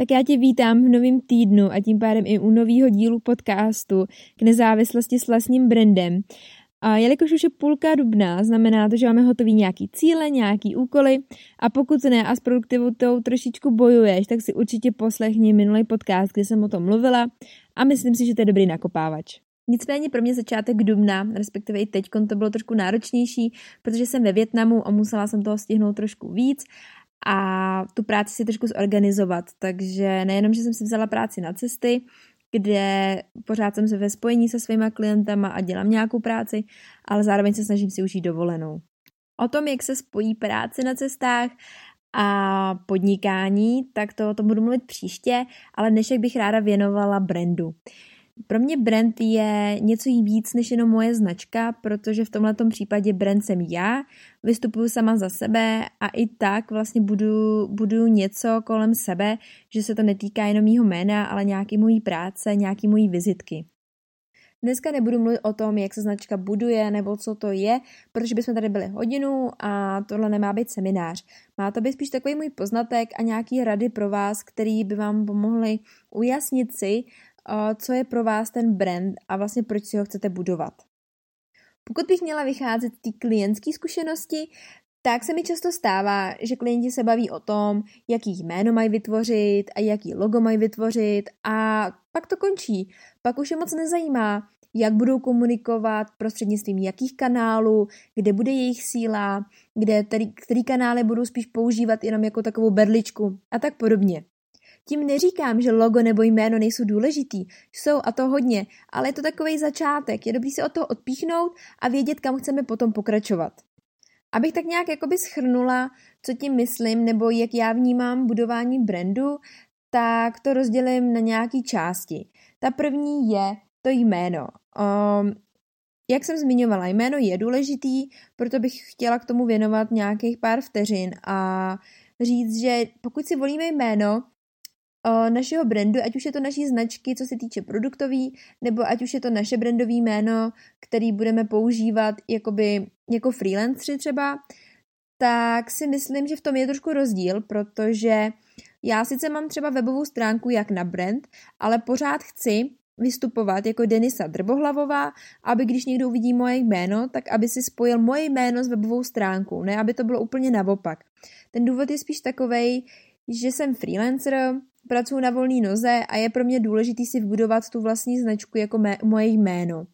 Tak já tě vítám v novém týdnu a tím pádem i u nového dílu podcastu k nezávislosti s vlastním brandem. A jelikož už je půlka dubna, znamená to, že máme hotový nějaký cíle, nějaký úkoly a pokud ne a s produktivitou trošičku bojuješ, tak si určitě poslechni minulý podcast, kde jsem o tom mluvila a myslím si, že to je dobrý nakopávač. Nicméně pro mě začátek dubna, respektive i teď to bylo trošku náročnější, protože jsem ve Větnamu a musela jsem toho stihnout trošku víc a tu práci si trošku zorganizovat. Takže nejenom, že jsem si vzala práci na cesty, kde pořád jsem se ve spojení se svýma klientama a dělám nějakou práci, ale zároveň se snažím si užít dovolenou. O tom, jak se spojí práce na cestách a podnikání, tak to o tom budu mluvit příště, ale dnešek bych ráda věnovala brandu. Pro mě brand je něco víc než jenom moje značka, protože v tomhle případě brand jsem já, vystupuju sama za sebe a i tak vlastně budu, budu něco kolem sebe, že se to netýká jenom mýho jména, ale nějaký mojí práce, nějaký mojí vizitky. Dneska nebudu mluvit o tom, jak se značka buduje nebo co to je, protože bychom tady byli hodinu a tohle nemá být seminář. Má to být spíš takový můj poznatek a nějaký rady pro vás, který by vám pomohly ujasnit si, co je pro vás ten brand a vlastně proč si ho chcete budovat. Pokud bych měla vycházet té klientské zkušenosti, tak se mi často stává, že klienti se baví o tom, jaký jméno mají vytvořit a jaký logo mají vytvořit a pak to končí. Pak už je moc nezajímá, jak budou komunikovat, prostřednictvím jakých kanálů, kde bude jejich síla, kde který, který kanály budou spíš používat jenom jako takovou berličku a tak podobně. Tím neříkám, že logo nebo jméno nejsou důležitý. Jsou a to hodně, ale je to takový začátek. Je dobrý se od toho odpíchnout a vědět, kam chceme potom pokračovat. Abych tak nějak jakoby schrnula, co tím myslím, nebo jak já vnímám budování brandu, tak to rozdělím na nějaké části. Ta první je to jméno. Um, jak jsem zmiňovala, jméno je důležitý, proto bych chtěla k tomu věnovat nějakých pár vteřin a říct, že pokud si volíme jméno, našeho brandu, ať už je to naší značky, co se týče produktový, nebo ať už je to naše brandové jméno, který budeme používat jakoby, jako freelanceri třeba, tak si myslím, že v tom je trošku rozdíl, protože já sice mám třeba webovou stránku jak na brand, ale pořád chci vystupovat jako Denisa Drbohlavová, aby když někdo uvidí moje jméno, tak aby si spojil moje jméno s webovou stránkou, ne aby to bylo úplně naopak. Ten důvod je spíš takovej, že jsem freelancer, pracuji na volné noze a je pro mě důležité si vbudovat tu vlastní značku jako mé, moje jméno.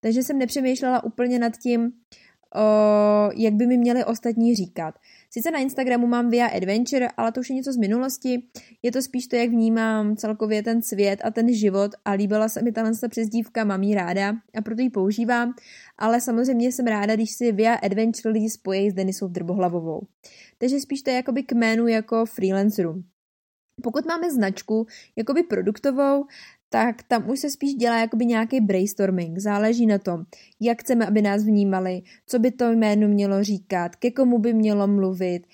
Takže jsem nepřemýšlela úplně nad tím, o, jak by mi měli ostatní říkat. Sice na Instagramu mám Via Adventure, ale to už je něco z minulosti. Je to spíš to, jak vnímám celkově ten svět a ten život a líbila se mi ta přezdívka, mám jí ráda a proto ji používám, ale samozřejmě jsem ráda, když si Via Adventure lidi spojí s Denisou Drbohlavovou. Takže spíš to je jakoby k jako freelanceru. Pokud máme značku jakoby produktovou, tak tam už se spíš dělá jakoby nějaký brainstorming. Záleží na tom, jak chceme, aby nás vnímali, co by to jméno mělo říkat, ke komu by mělo mluvit.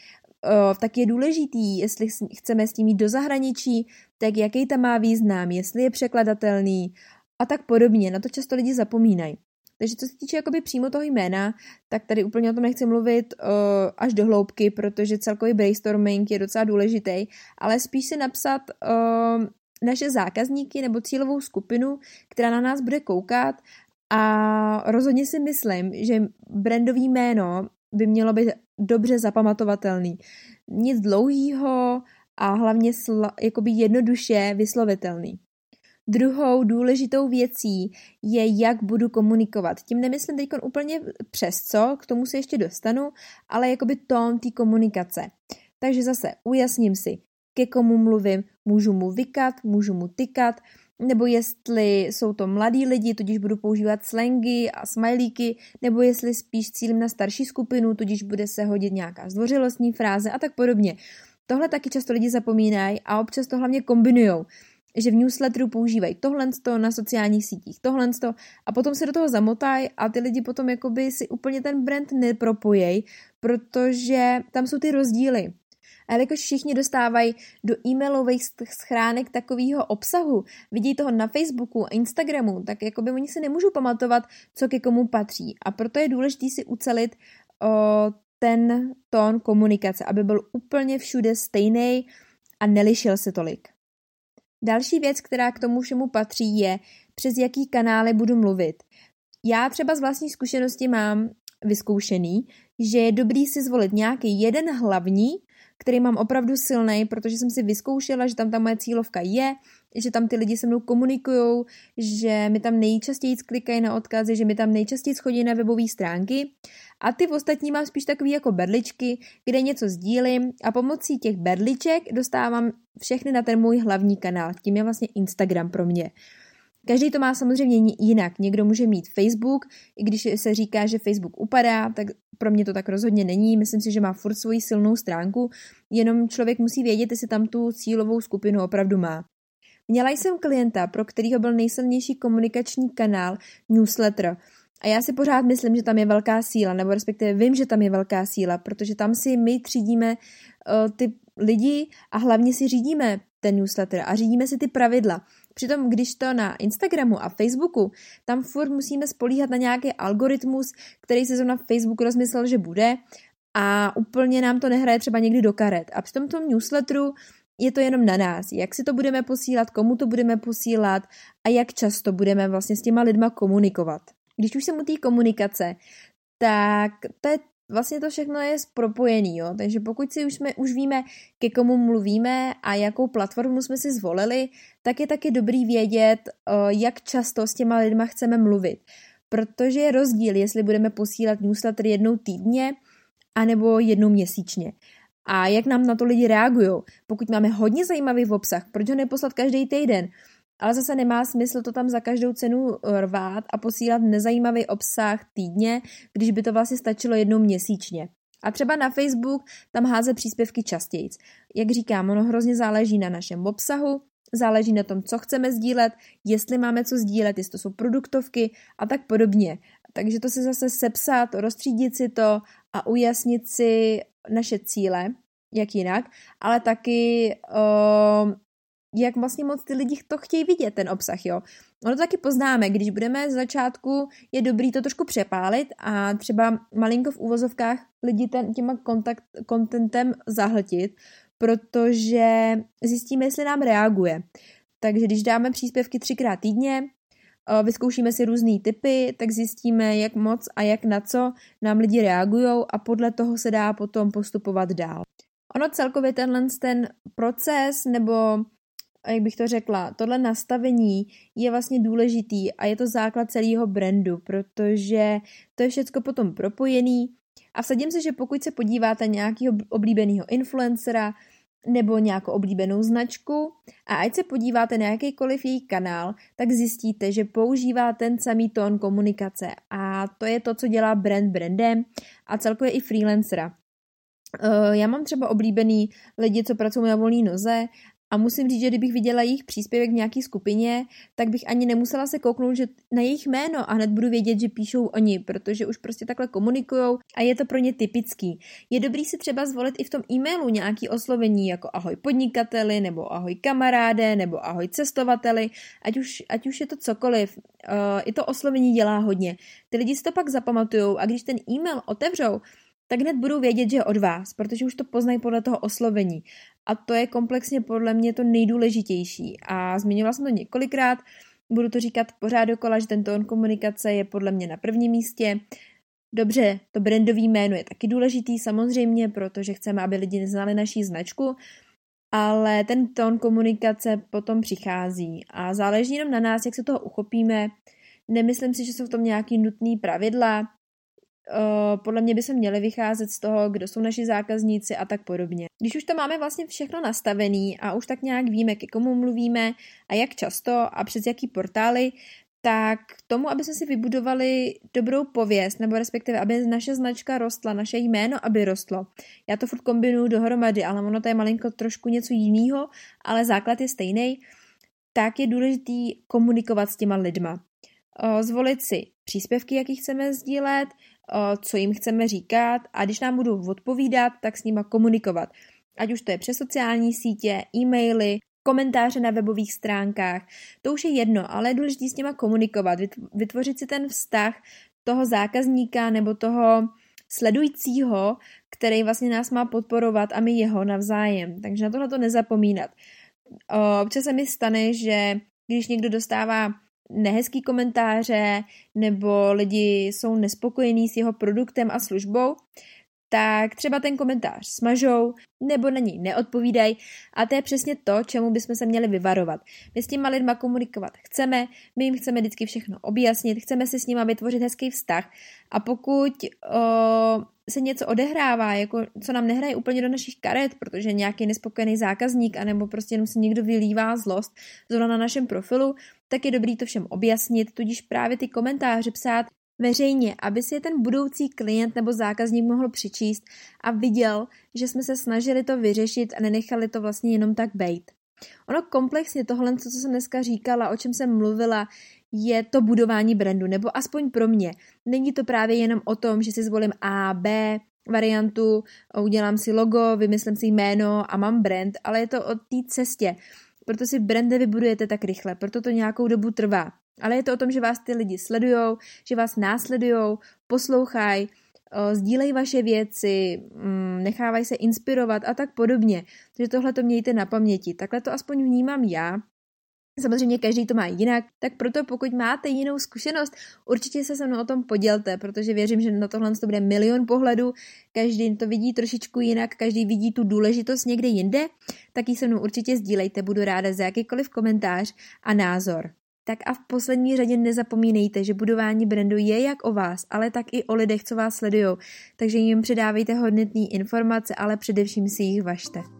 Tak je důležitý, jestli chceme s tím jít do zahraničí, tak jaký tam má význam, jestli je překladatelný a tak podobně. Na to často lidi zapomínají. Takže co se týče jakoby přímo toho jména, tak tady úplně o tom nechci mluvit uh, až do hloubky, protože celkový brainstorming je docela důležitý, ale spíš si napsat uh, naše zákazníky nebo cílovou skupinu, která na nás bude koukat a rozhodně si myslím, že brandový jméno by mělo být dobře zapamatovatelný. Nic dlouhého a hlavně sla, jakoby jednoduše vyslovitelný. Druhou důležitou věcí je, jak budu komunikovat. Tím nemyslím teď úplně přes co, k tomu se ještě dostanu, ale jakoby tón té komunikace. Takže zase ujasním si, ke komu mluvím, můžu mu vykat, můžu mu tykat, nebo jestli jsou to mladí lidi, tudíž budu používat slangy a smajlíky, nebo jestli spíš cílím na starší skupinu, tudíž bude se hodit nějaká zdvořilostní fráze a tak podobně. Tohle taky často lidi zapomínají a občas to hlavně kombinujou že v newsletteru používají tohle na sociálních sítích, tohle a potom se do toho zamotají a ty lidi potom jakoby si úplně ten brand nepropojejí, protože tam jsou ty rozdíly. A jakož všichni dostávají do e-mailových schránek takového obsahu, vidí toho na Facebooku a Instagramu, tak jakoby oni si nemůžou pamatovat, co ke komu patří. A proto je důležité si ucelit o, ten tón komunikace, aby byl úplně všude stejný a nelišil se tolik. Další věc, která k tomu všemu patří, je, přes jaký kanály budu mluvit. Já třeba z vlastní zkušenosti mám vyzkoušený, že je dobrý si zvolit nějaký jeden hlavní, který mám opravdu silný, protože jsem si vyzkoušela, že tam ta moje cílovka je, že tam ty lidi se mnou komunikují, že mi tam nejčastěji klikají na odkazy, že mi tam nejčastěji chodí na webové stránky a ty v ostatní mám spíš takový jako berličky, kde něco sdílím a pomocí těch berliček dostávám všechny na ten můj hlavní kanál. Tím je vlastně Instagram pro mě. Každý to má samozřejmě jinak. Někdo může mít Facebook, i když se říká, že Facebook upadá, tak pro mě to tak rozhodně není. Myslím si, že má furt svoji silnou stránku, jenom člověk musí vědět, jestli tam tu cílovou skupinu opravdu má. Měla jsem klienta, pro kterýho byl nejsilnější komunikační kanál newsletter. A já si pořád myslím, že tam je velká síla, nebo respektive vím, že tam je velká síla, protože tam si my třídíme uh, ty lidi a hlavně si řídíme ten newsletter a řídíme si ty pravidla. Přitom, když to na Instagramu a Facebooku, tam furt musíme spolíhat na nějaký algoritmus, který se zrovna Facebook rozmyslel, že bude a úplně nám to nehraje třeba někdy do karet. A při tom newsletteru je to jenom na nás, jak si to budeme posílat, komu to budeme posílat a jak často budeme vlastně s těma lidma komunikovat. Když už se mu té komunikace, tak to je vlastně to všechno je propojený, jo? takže pokud si už, jsme, už víme, ke komu mluvíme a jakou platformu jsme si zvolili, tak je taky dobrý vědět, jak často s těma lidma chceme mluvit. Protože je rozdíl, jestli budeme posílat newsletter jednou týdně, anebo jednou měsíčně. A jak nám na to lidi reagují. Pokud máme hodně zajímavý obsah, proč ho neposlat každý týden? Ale zase nemá smysl to tam za každou cenu rvát a posílat nezajímavý obsah týdně, když by to vlastně stačilo jednou měsíčně. A třeba na Facebook tam háze příspěvky častěji. Jak říkám, ono hrozně záleží na našem obsahu, záleží na tom, co chceme sdílet, jestli máme co sdílet, jestli to jsou produktovky a tak podobně. Takže to si zase sepsat, rozstřídit si to a ujasnit si naše cíle, jak jinak, ale taky uh, jak vlastně moc ty lidi to chtějí vidět, ten obsah, jo. Ono to taky poznáme, když budeme z začátku, je dobrý to trošku přepálit a třeba malinko v úvozovkách lidi ten, těma kontakt, contentem zahltit, protože zjistíme, jestli nám reaguje. Takže když dáme příspěvky třikrát týdně, vyzkoušíme si různé typy, tak zjistíme, jak moc a jak na co nám lidi reagují a podle toho se dá potom postupovat dál. Ono celkově tenhle ten proces nebo jak bych to řekla, tohle nastavení je vlastně důležitý a je to základ celého brandu, protože to je všecko potom propojený a vsadím se, že pokud se podíváte nějakého oblíbeného influencera nebo nějakou oblíbenou značku a ať se podíváte na jakýkoliv její kanál, tak zjistíte, že používá ten samý tón komunikace a to je to, co dělá brand brandem a celkově i freelancera. Eh, já mám třeba oblíbený lidi, co pracují na volné noze a musím říct, že kdybych viděla jejich příspěvek v nějaké skupině, tak bych ani nemusela se kouknout že na jejich jméno a hned budu vědět, že píšou oni, protože už prostě takhle komunikují a je to pro ně typický. Je dobrý si třeba zvolit i v tom e-mailu nějaký oslovení jako ahoj podnikateli, nebo ahoj kamaráde, nebo ahoj cestovateli, ať už, ať už je to cokoliv. Uh, I to oslovení dělá hodně. Ty lidi si to pak zapamatujou a když ten e-mail otevřou, tak hned budou vědět, že je od vás, protože už to poznají podle toho oslovení. A to je komplexně podle mě to nejdůležitější. A zmiňovala jsem to několikrát, budu to říkat pořád dokola, že ten tón komunikace je podle mě na prvním místě. Dobře, to brandové jméno je taky důležitý samozřejmě, protože chceme, aby lidi neznali naší značku, ale ten tón komunikace potom přichází a záleží jenom na nás, jak se toho uchopíme. Nemyslím si, že jsou v tom nějaký nutný pravidla, podle mě by se měli vycházet z toho, kdo jsou naši zákazníci a tak podobně. Když už to máme vlastně všechno nastavený a už tak nějak víme, ke komu mluvíme a jak často a přes jaký portály, tak tomu, aby jsme si vybudovali dobrou pověst, nebo respektive, aby naše značka rostla, naše jméno, aby rostlo. Já to furt kombinuju dohromady, ale ono to je malinko trošku něco jiného, ale základ je stejný, tak je důležitý komunikovat s těma lidma. Zvolit si příspěvky, jaký chceme sdílet, co jim chceme říkat a když nám budou odpovídat, tak s nima komunikovat. Ať už to je přes sociální sítě, e-maily, komentáře na webových stránkách. To už je jedno, ale je důležité s nima komunikovat, vytvořit si ten vztah toho zákazníka nebo toho sledujícího, který vlastně nás má podporovat a my jeho navzájem. Takže na tohle to nezapomínat. Občas se mi stane, že když někdo dostává nehezký komentáře nebo lidi jsou nespokojení s jeho produktem a službou, tak třeba ten komentář smažou nebo na něj neodpovídají a to je přesně to, čemu bychom se měli vyvarovat. My s těma lidma komunikovat chceme, my jim chceme vždycky všechno objasnit, chceme si s nima vytvořit hezký vztah a pokud o, se něco odehrává, jako co nám nehraje úplně do našich karet, protože nějaký nespokojený zákazník anebo prostě jenom si někdo vylívá zlost zrovna na našem profilu, tak je dobrý to všem objasnit, tudíž právě ty komentáře psát veřejně, aby si je ten budoucí klient nebo zákazník mohl přičíst a viděl, že jsme se snažili to vyřešit a nenechali to vlastně jenom tak bejt. Ono komplexně tohle, co jsem dneska říkala, o čem jsem mluvila, je to budování brandu, nebo aspoň pro mě. Není to právě jenom o tom, že si zvolím A, B variantu, udělám si logo, vymyslím si jméno a mám brand, ale je to o té cestě. Proto si brand nevybudujete tak rychle, proto to nějakou dobu trvá. Ale je to o tom, že vás ty lidi sledujou, že vás následujou, poslouchají, sdílejí vaše věci, mm, nechávají se inspirovat a tak podobně. Takže tohle to mějte na paměti. Takhle to aspoň vnímám já. Samozřejmě každý to má jinak, tak proto pokud máte jinou zkušenost, určitě se se mnou o tom podělte, protože věřím, že na tohle to bude milion pohledů, každý to vidí trošičku jinak, každý vidí tu důležitost někde jinde, tak ji se mnou určitě sdílejte, budu ráda za jakýkoliv komentář a názor. Tak a v poslední řadě nezapomínejte, že budování brandu je jak o vás, ale tak i o lidech, co vás sledují. Takže jim předávejte hodnotné informace, ale především si jich vašte.